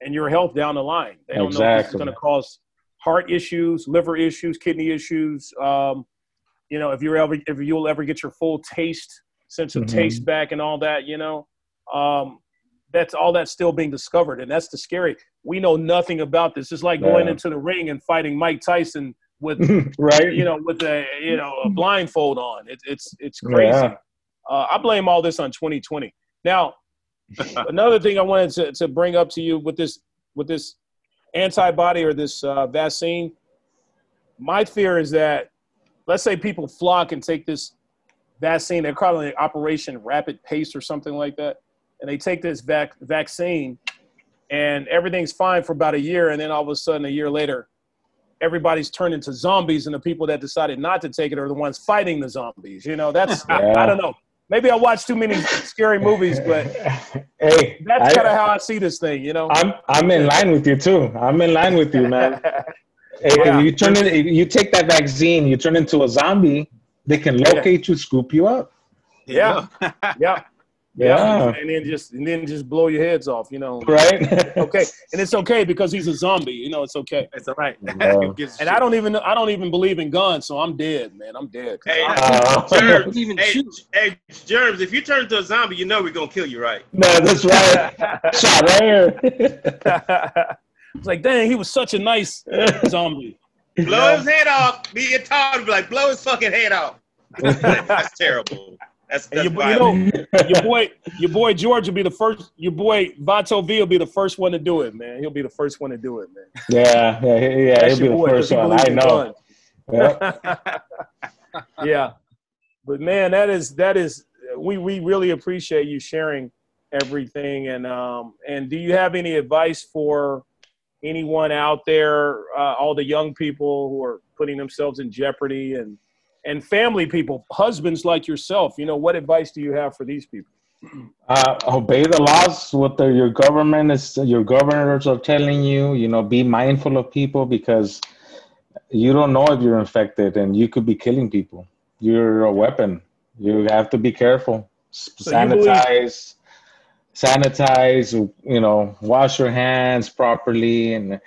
and your health down the line. They don't know if this is going to cause heart issues, liver issues, kidney issues. Um, you know, if you're ever if you'll ever get your full taste, sense of Mhm. taste back, and all that, you know, um, that's all that's still being discovered, and that's the scary. We know nothing about this. It's like going into the ring and fighting Mike Tyson with right? you know with a you know a blindfold on. It, it's it's crazy. Yeah. Uh, I blame all this on 2020. Now, another thing I wanted to, to bring up to you with this with this antibody or this uh, vaccine, my fear is that let's say people flock and take this vaccine. They're calling it Operation Rapid Pace or something like that, and they take this vac- vaccine, and everything's fine for about a year, and then all of a sudden, a year later, everybody's turned into zombies, and the people that decided not to take it are the ones fighting the zombies. You know, that's Yeah. I don't know. Maybe I watch too many scary movies, but hey, that's kind of how I see this thing. You know. I'm I'm in line with you too. I'm in line with you, man. Hey, Yeah. if you turn in, if you take that vaccine, you turn into a zombie. They can locate you, scoop you up. yeah, yeah, Yeah, and then just and then just blow your heads off. You know. right. Okay, and it's okay because he's a zombie. You know, it's okay. It's all right. Yeah. Who gives a And? I don't even I don't even believe in guns, so I'm dead, man. I'm dead. Hey, Uh, Germs, Even hey, shoot. hey, Germs, if you turn into a zombie, you know we're gonna kill you, right? no, that's right. Shot right here. it's like, dang, he was such a nice zombie. Blow his head off. Me and Todd be like, blow his fucking head off. that's terrible. That's, that's you, you know, your boy, your boy George will be the first. Your boy Vato V will be the first one to do it, man. He'll be the first one to do it, man. Yeah, yeah, yeah. That's He'll be your the boy, 'cause first one. I know. guns. Yeah. yeah but man that is that is we we really appreciate you sharing everything and um and do you have any advice for anyone out there uh, all the young people who are putting themselves in jeopardy and and family people husbands like yourself you know what advice do you have for these people Uh, obey the laws. What the, your government is, your governors are telling you. You know, be mindful of people because you don't know if you're infected and you could be killing people. You're a weapon. You have to be careful. So sanitize, sanitize. You know, wash your hands properly, and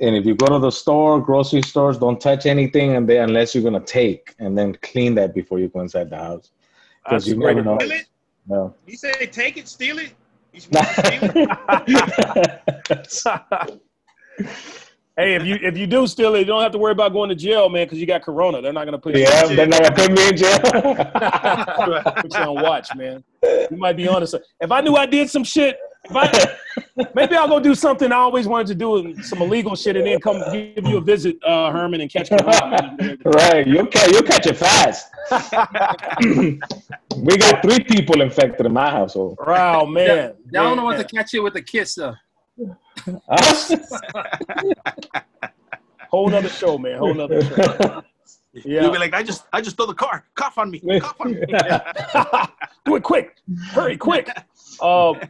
and if you go to the store, grocery stores, don't touch anything, and then unless you're gonna take, and then clean that before you go inside the house. Because you great never know. It? No. You say take it, steal it? You supposed to steal it? hey if you if you do steal it you don't have to worry about going to jail man because you got corona they're not going to put you yeah, they're not gonna put me in jail. put you on watch, man. You might be honest. If I knew I did some shit, if I maybe I'll go do something I always wanted to do, some illegal shit, and then come give you a visit, uh, Herman, and catch me. around. right, you'll catch you'll catch it fast. we got three people infected in my household. Wow, man. I don't know Man. what to catch you with a kiss though. Huh? Whole nother show, man. Whole nother show. Yeah. You'll be like, I just, I just stole the car. Cough on me. Cough on me. do it quick. Hurry, quick. Um,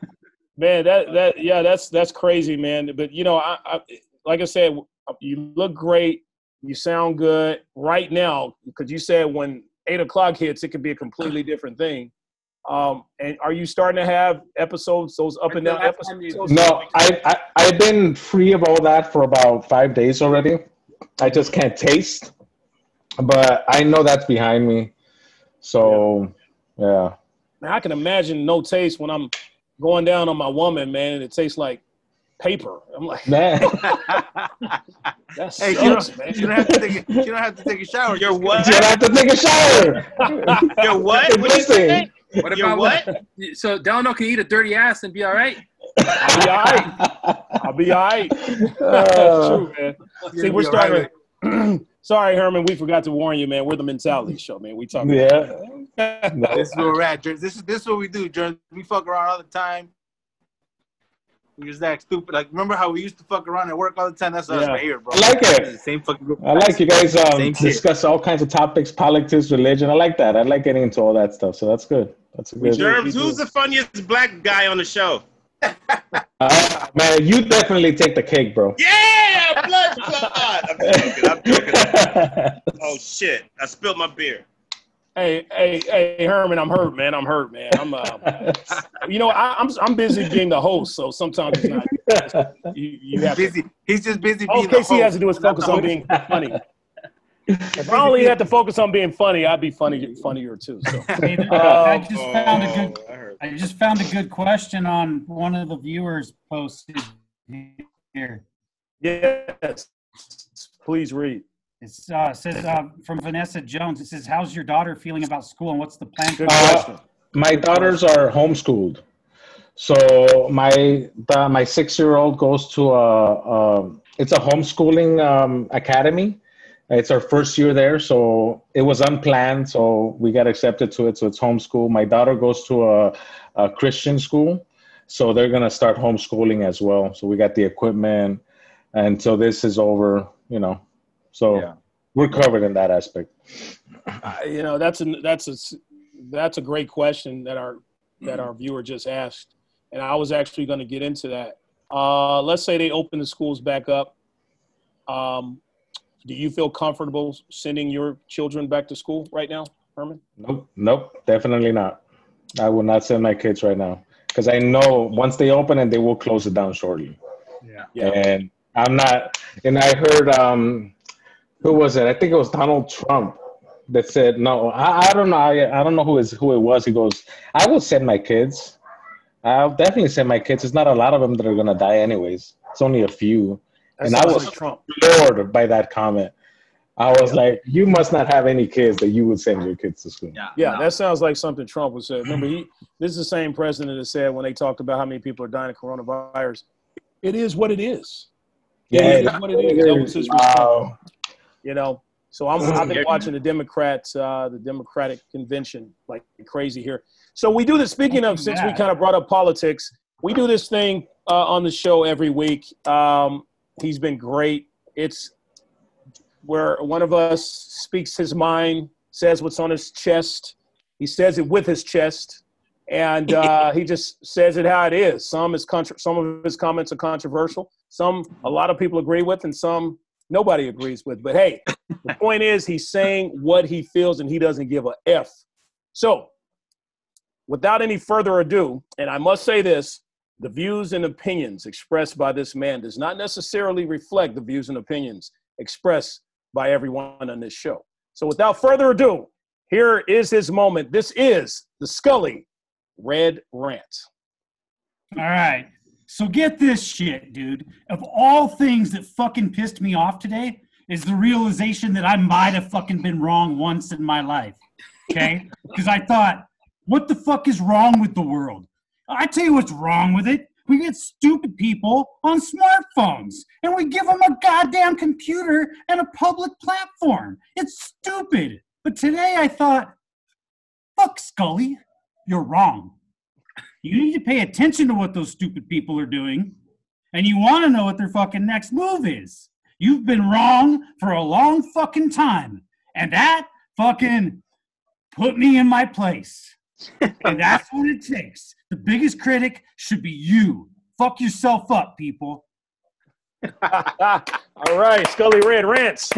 man, that that yeah, that's that's crazy, man. But you know, I, I like I said, you look great. You sound good right now because you said when eight o'clock hits, it could be a completely different thing. Um, and are you starting to have episodes, those up and down Last time you- episodes? no, I, I I've been free of all that for about five days already. I just can't taste, but I know that's behind me. So yeah, Man, I can imagine no taste when I'm going down on my woman, man, and it tastes like paper. I'm like, man. that hey, sucks, you don't, man. you don't have to take a, you don't have to take a shower. You're what? you don't have to take a shower. You're what? What you say? What You're about what? So Delano can eat a dirty ass and be all right. I'll be all right. I'll be all right. That's true, man. See, we're You're right starting. Sorry, Herman. We forgot to warn you, man. We're the mentality show, man. We talk. yeah. This is where we're at, This is this is what we do, Germs. We fuck around all the time. We just act stupid. Like remember how we used to fuck around at work all the time? That's us Yeah. right here, bro. I like it. Same fucking group. I like you guys um, discuss all kinds of topics, politics, religion. I like that. I like getting into all that stuff. So that's good. That's a good. Germs, who's the funniest black guy on the show? Uh, man, you definitely take the cake, bro. Yeah, blood clot. I'm joking. I'm joking. Oh shit! I spilled my beer. Hey, hey, hey, Herman, I'm hurt, man. I'm hurt, man. I'm, uh, you know, I, I'm I'm busy being the host, so sometimes it's not. You, you have to. He's just busy. all being the Casey has to do is focus on being funny. If I only had to focus on being funny, I'd be funny, funnier too. So. Hey, th- I Um, just found a good. Oh, I. I just found a good question on one of the viewers posted here. Yes, please read. Uh, it says uh, from Vanessa Jones. It says, "How's your daughter feeling about school, and what's the plan?" Uh, my daughters are homeschooled. So my the, my six year old goes to a, a it's a homeschooling um, academy. It's our first year there, so it was unplanned. So we got accepted to it. So it's homeschool. My daughter goes to a, a Christian school, so they're gonna start homeschooling as well. So we got the equipment, and so this is over. You know, so Yeah. we're covered in that aspect. Uh, you know, that's a that's a s- that's a great question that our that our viewer just asked, and I was actually going to get into that. Uh, let's say they open the schools back up. Um, do you feel comfortable sending your children back to school right now, Herman? Nope, nope, definitely not. I will not send my kids right now because I know once they open it, they will close it down shortly. Yeah. And I'm not. And I heard, um, who was it? I think it was Donald Trump that said, "No, I, I don't know. I, I don't know who is who it was." He goes, "I will send my kids. I'll definitely send my kids. It's not a lot of them that are gonna die, anyways. It's only a few." That And I was- like Trump. Floored by that comment. I was like, "You must not have any kids that you would send your kids to school." Yeah. Yeah, no. that sounds like something Trump would say. Remember, he this is the same president that said when they talked about how many people are dying of coronavirus, it is what it is. Yeah, It is what it is. That was his response. wow. You know. So I'm, I've been watching the Democrats, uh, the Democratic convention, like crazy here. So we do this. Speaking of, since we kind of brought up politics, we do this thing uh, on the show every week. Um, he's been great. It's where one of us speaks his mind, says what's on his chest. He says it with his chest, and uh, he just says it how it is. Some is contra- some of his comments are controversial. Some a lot of people agree with, and some nobody agrees with. But hey, the point is he's saying what he feels, and he doesn't give a f. So, without any further ado, and I must say this: the views and opinions expressed by this man does not necessarily reflect the views and opinions expressed by everyone on this show. So, without further ado, here is his moment. This is the Scully Red Rant. All right. So get this shit, dude. Of all things that fucking pissed me off today is the realization that I might have fucking been wrong once in my life. Okay? Because I thought, what the fuck is wrong with the world? I tell you what's wrong with it. We get stupid people on smartphones and we give them a goddamn computer and a public platform. It's stupid. But today I thought, fuck Scully, you're wrong. You need to pay attention to what those stupid people are doing, and you want to know what their fucking next move is. You've been wrong for a long fucking time, and that fucking put me in my place. and that's what it takes. The biggest critic should be you. Fuck yourself up, people. all right, Scully Red Rants.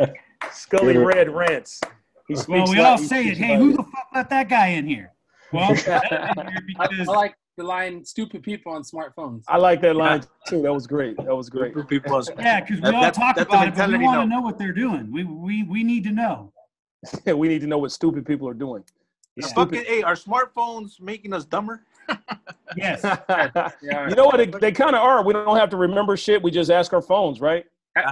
Scully Red Rants. He Well, we all say it. Hey, who the fuck let that guy in here? Well, that in here I, I like the line "stupid people on smartphones." I like that line too. That was great. That was great. Stupid People, yeah, because we That- all that- talk that's about it, but we want to now. know what they're doing. We we we need to know. Yeah, we need to know what stupid people are doing. Yeah. fucking, hey, are smartphones making us dumber? Yes. You know what? They, they kind of are. We don't have to remember shit. We just ask our phones, right?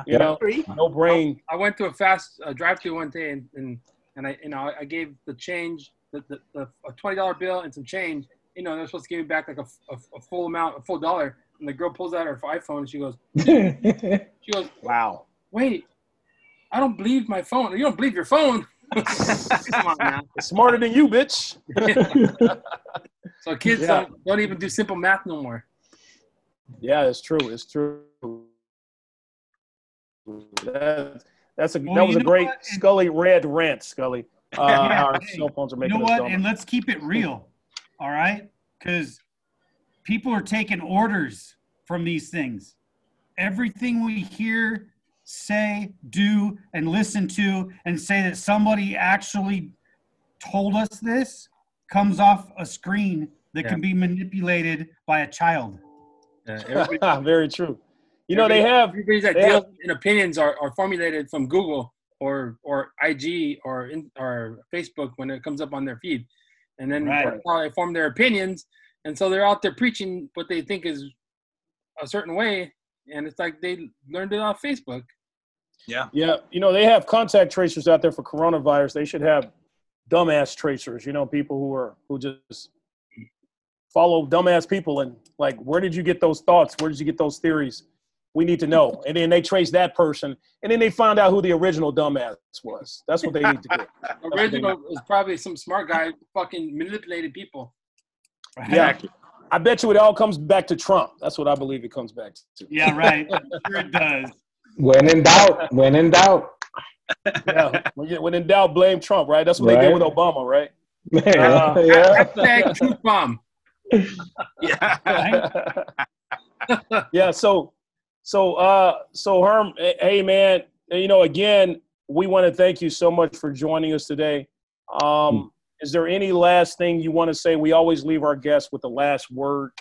You know, no brain. I went to a fast uh, drive-through one day, and, and and I you know I gave the change, the, the, the a twenty dollar bill and some change. You know they're supposed to give me back like a, a, a full amount, a full dollar. And the girl pulls out her iPhone and she goes, she goes, Wow. wait, I don't believe my phone. You don't believe your phone? Come on now. Smarter than you, bitch. So kids Yeah. don't, don't even do simple math no more. Yeah, it's true. It's true. That, that's a Well, that was a great what? Scully red rant, Scully. Uh, Yeah, our hey, cell phones are You know what? dumber. And let's keep it real. All right? Because people are taking orders from these things. Everything we hear, say, do, and listen to, and say that somebody actually told us this comes off a screen that Yeah. can be manipulated by a child. Everybody, Very true. You know, they have everybody's they ideas and opinions are, are formulated from Google or or IG or in, or Facebook when it comes up on their feed, and then Right. that's how they form their opinions, and so they're out there preaching what they think is a certain way, and it's like they learned it off Facebook. Yeah. Yeah, you know, they have contact tracers out there for coronavirus. They should have dumbass tracers, you know, people who are who just follow dumbass people and like, where did you get those thoughts? Where did you get those theories? We need to know. And then they trace that person and then they find out who the original dumbass was. That's what they need to do. what Original is probably some smart guy fucking manipulated people. Yeah. I bet you it all comes back to Trump. That's what I believe it comes back to. Yeah, right. sure it does. When in doubt, when in doubt. Yeah. When, in doubt, blame Trump, right? That's what they did with Obama, right? yeah, uh, yeah. Hashtag truth bomb. Yeah. Right? yeah so so uh so herm eh, hey man you know again we want to thank you so much for joining us today. Um is there any last thing you want to say? We always leave our guests with the last word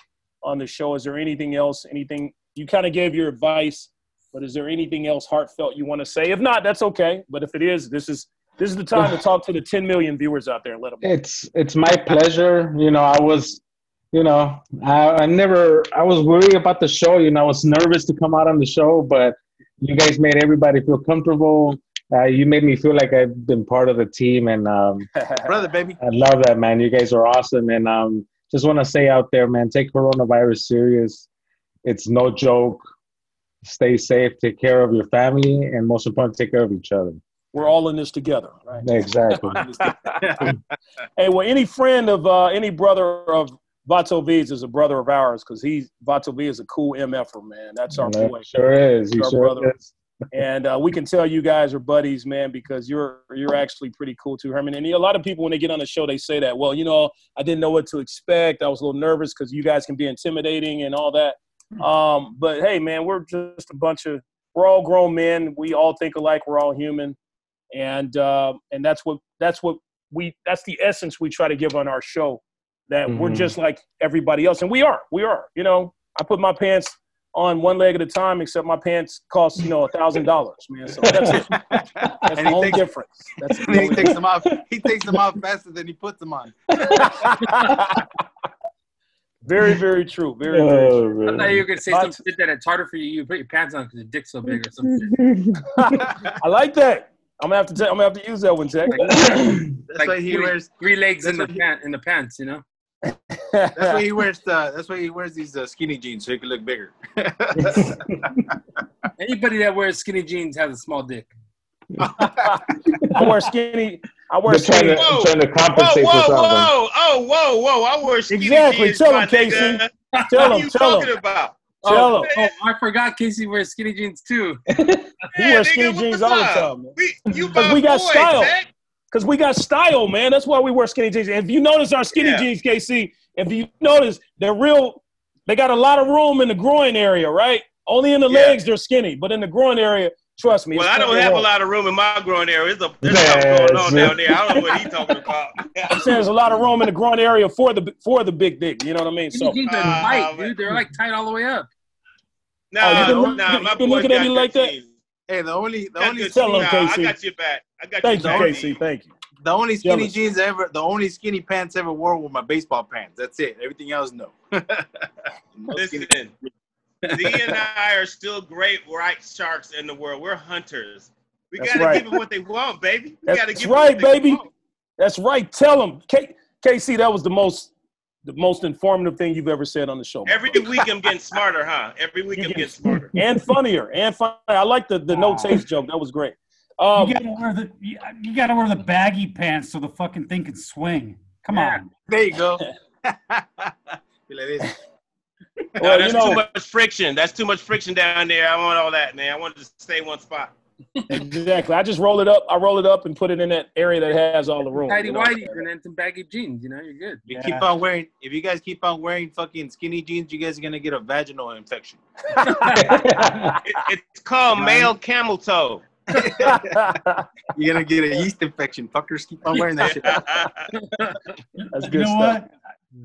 on the show. Is there anything else? Anything you kind of gave your advice but is there anything else heartfelt you want to say? If not that's okay but if it is this is this is the time to talk to the 10 million viewers out there. Let them It's it's my pleasure. You know, I was, you know, I, I never I was worried about the show. You know, I was nervous to come out on the show, but you guys made everybody feel comfortable. Uh, you made me feel like I've been part of the team, and um, Brother, baby. I love that, man. You guys are awesome, and um, just want to say out there, man, take coronavirus serious. It's no joke. Stay safe. Take care of your family, and most important, take care of each other. we're all in this together right Exactly. Hey, well, any friend of uh, any brother of Vato V's is a brother of ours because he Vato V is a cool mf'er, man. That's our Yeah, boy, sure is. He Our sure brother. is. and uh, we can tell you guys are buddies, man, because you're you're actually pretty cool too, Herman. And a lot of people when they get on the show, they say that. Well, you know, I didn't know what to expect. I was a little nervous because you guys can be intimidating and all that. Um, but hey, man, we're just a bunch of we're all grown men. We all think alike. We're all human, and uh, and that's what that's what we that's the essence we try to give on our show. That we're Mhm. just like everybody else, and we are. We are. You know, I put my pants on one leg at a time, except my pants cost you know a thousand dollars, man. So that's it. That's the only takes, difference. That's the and he only takes them off. He takes them off faster than he puts them on. very, very true. Very, very true. Oh, I thought you were gonna say But- something shit that it's harder for you. You put your pants on because your dick's so big or something. I like that. I'm gonna have to. i I'm gonna have to use that one, Tech. That's Like why he three, wears. three legs in the he- pant in the pants. You know. That's why he wears. The, that's why he wears these uh, skinny jeans so he can look bigger. Anybody that wears skinny jeans has a small dick. I wear skinny. I wear They're trying skinny. to, Whoa. trying to Whoa, compensate for whoa, something. whoa! Oh, whoa, whoa! I wear skinny Exactly. jeans. Exactly. Tell him, Casey. Tell What him. are you Tell talking him. about? Tell oh, him. oh, I forgot Casey wears skinny jeans too. He Yeah, wears skinny what's jeans all the time, man. We, you 'Cause we got boy, style. Zach. Because we got style, man. That's why we wear skinny jeans. And if you notice our skinny Yeah. jeans, KC, if you notice, they're real. They got a lot of room in the groin area, right? Only in the Yeah. legs they're skinny, but in the groin area, trust me. Well, I don't plenty have a lot of room in my groin area. There's, a, there's something going on down there. I don't know what he's talking about. I'm saying there's a lot of room in the groin area for the for the big dick. You know what I mean? Skinny So jeans are Ah, tight, man. dude. They're like tight all the way up. nah, Oh, you been nah, look- you been looking at me good like that? hey, the only, the Got only, Tell jeans. him, Nah, I got your back. I got thank you, your back. Casey. Thank you. The only skinny Jealous. jeans ever, the only skinny pants ever wore were my baseball pants. That's it. Everything else, no. No Listen, skinny- Z and I are still great white sharks in the world. We're hunters. We That's gotta right. give them what they want, baby. We gotta That's give them right, what they baby. want. That's right. Tell them, K- KC. That was the most the most informative thing you've ever said on the show. Every week I'm getting smarter, huh? Every week You I'm get- getting smarter. and funnier and fun. I like the the no taste joke. That was great. Um, you gotta wear the you, you gotta wear the baggy pants so the fucking thing can swing. Come Yeah. on. There you go. Be. No, Well, you that's know- too much friction. That's too much friction down there. I want all that, man. I want to stay one spot. exactly. I just roll it up. I roll it up and put it in that area that has all the room. Tidy you know? whities and then some baggy jeans. You know, you're good. If you Yeah. keep on wearing, if you guys keep on wearing fucking skinny jeans, you guys are gonna get a vaginal infection. It, it's called male camel toe. You're gonna get a yeast infection. Fuckers keep on wearing that shit. That's good You know stuff. what?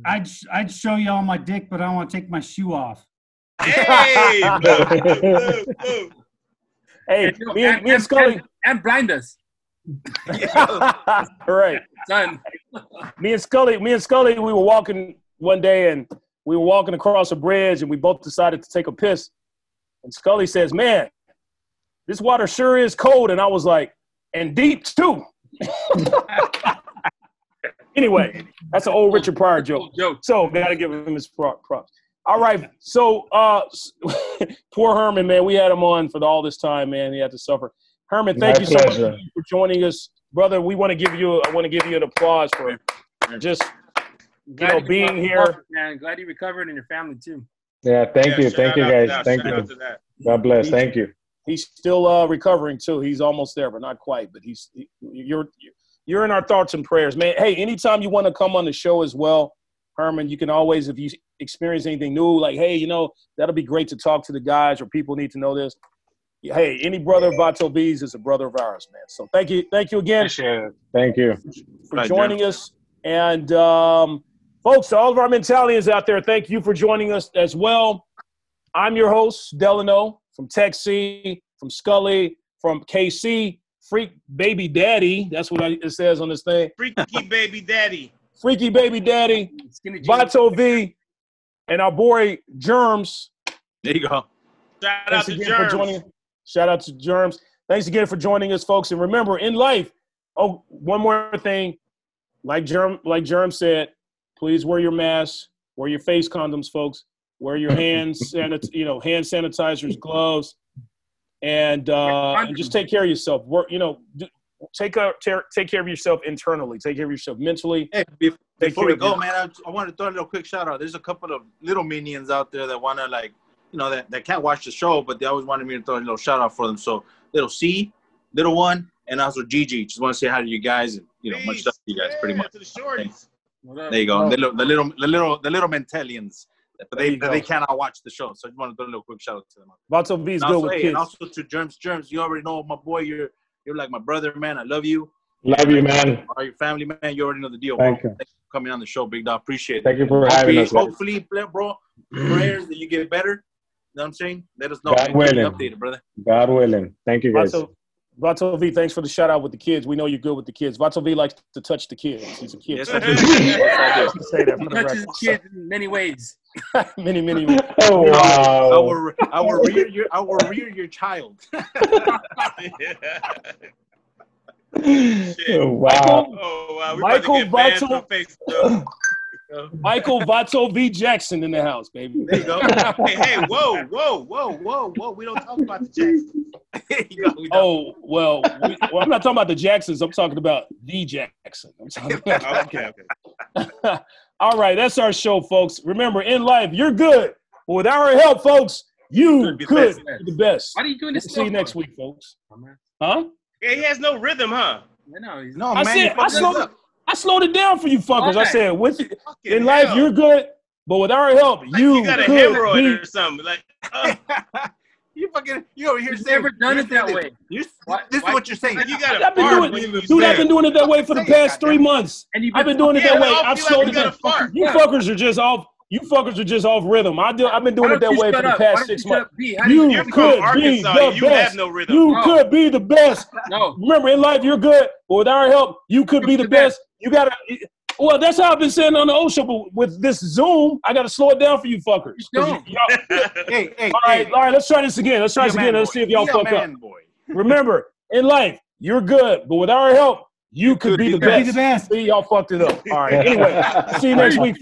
I'd I'd show y'all my dick, but I don't want to take my shoe off. hey. Hey, And, me and, me and Scully. and, and blind us, All right. son. me and Scully, me and Scully, we were walking one day and we were walking across a bridge and we both decided to take a piss. And Scully says, Man, this water sure is cold. And I was like, and deep too. anyway, that's an old Richard Pryor joke. Joke. So gotta give him his props. All right. So uh poor Herman, man, we had him on for all this time, man. He had to suffer. Herman, thank My you so pleasure. much for joining us. Brother, we want to give you I want to give you an applause for just Glad know, being here- man. Glad you recovered and your family too. Yeah, thank Yeah, you, thank you guys, thank you. out to that. God bless, thank you. He's still uh, recovering too. He's almost there, but not quite. But he's he, you're you're in our thoughts and prayers, man. Hey, anytime you want to come on the show as well, Herman, you can always if you experience anything new, like hey, you know that'll be great to talk to the guys or people need to know this. Hey, any brother of Vato V's is a brother of ours, man. So thank you, thank you again Thank you. for Right, joining us. And um, folks, to all of our mentalians out there, thank you for joining us as well. I'm your host, Delano from Tech C, from Scully, from KC, Freak Baby Daddy. That's what I, it says on this thing. Freaky baby daddy. Freaky Baby Daddy, Skinny jeans. Vato V, and our boy Germs. There you go. Shout out Thanks to again Germs. for joining. Shout out to Germs. Thanks again for joining us, folks. And remember, in life, oh, one more thing. Like Germ, like Germ said, please wear your mask, wear your face condoms, folks. Wear your hands, sanit- you know, hand sanitizers, gloves, and uh, and just take care of yourself. Work, you know, do, take care, take, take care of yourself internally. Take care of yourself mentally. Hey, bef- Take before we go, your- man, I, I want to throw a little quick shout out. There's a couple of little minions out there that want to like, you know, that, that can't watch the show, but they always wanted me to throw a little shout out for them. So little C, little one, and also Gigi. Just want to say hi to you guys and you know much Peace. stuff to you guys, pretty Yeah, much. To the shorties. What up? There you go. Oh. The little, the little, the little, the little Mentalians. But they, you they cannot watch the show, so I just want to do a little quick shout out to them. Vato V is And good also, with hey, kids. and also to Germs, Germs, you already know my boy. You're you're like my brother, man. I love you. Love you, man. Are your family, man. You already know the deal. Bro. Thank you. Thanks for coming on the show, big dog. Appreciate it. Thank you for having hopefully, us. guys. hopefully, bro, prayers that you get better. You know what I'm saying? Let us know. God man. Willing. updated, brother. God willing. Thank you, guys. Vato, Vato V, thanks for the shout out with the kids. We know you're good with the kids. Vato V likes to touch the kids. He's a kid. Yes, I do. Yes, I do. Say that for the Touches kids in many ways. many, many, many. Oh, I wow. will, I will rear your, I will rear your child. Oh, wow. Oh wow, we're Michael about to get Vato- from Facebook. Michael Vato V Jackson in the house, baby. There you go. hey, hey, whoa, whoa, whoa, whoa, whoa. We don't talk about the Jacksons. there you go. We. Oh well, we, well, I'm not talking about the Jacksons. I'm talking about the Jackson. I'm talking about, Okay, okay. All right, that's our show, folks. Remember, in life, you're good. But with our help, folks, you Could be could the be the best. Why are you doing We'll this? see you next week, folks. Huh? Yeah, he has no rhythm, huh? No. He's, No, I man. said- you I fucked us slowed- up. I slowed it down for you fuckers. I said, with Fucking in life, hell. you're good. But with our help, Like you, you got a could hemorrhoid be or something. Like, uh, you fucking, you over here He's saying never done it that way. You're, Why- this why- is what you're saying. you got a I've been fart doing- when Dude, I've been doing it that way for the past three months. And you've I've been been doing it that way. I've slowed like it down. fart. You Yeah. fuckers are just off. You fuckers are just off rhythm. I do. I've been doing it that way for the past six months. up? B, how do You You're could be Arkansas. the You best. have no rhythm. You No. could be the best. No. Remember, in life, you're good, but with our help, you could be the the best. You gotta. Well, that's how I've been saying on the old show, but with this Zoom, I gotta slow it down for you fuckers. You don't. Hey, hey, all right, hey, all right. Let's try this again. Let's try be this again. man Let's see if y'all Be fuck up. boy. Remember, in life, you're good, but with our help, you could be the Could be best. the best. See, y'all fucked it up. All right. Anyway, see you next week.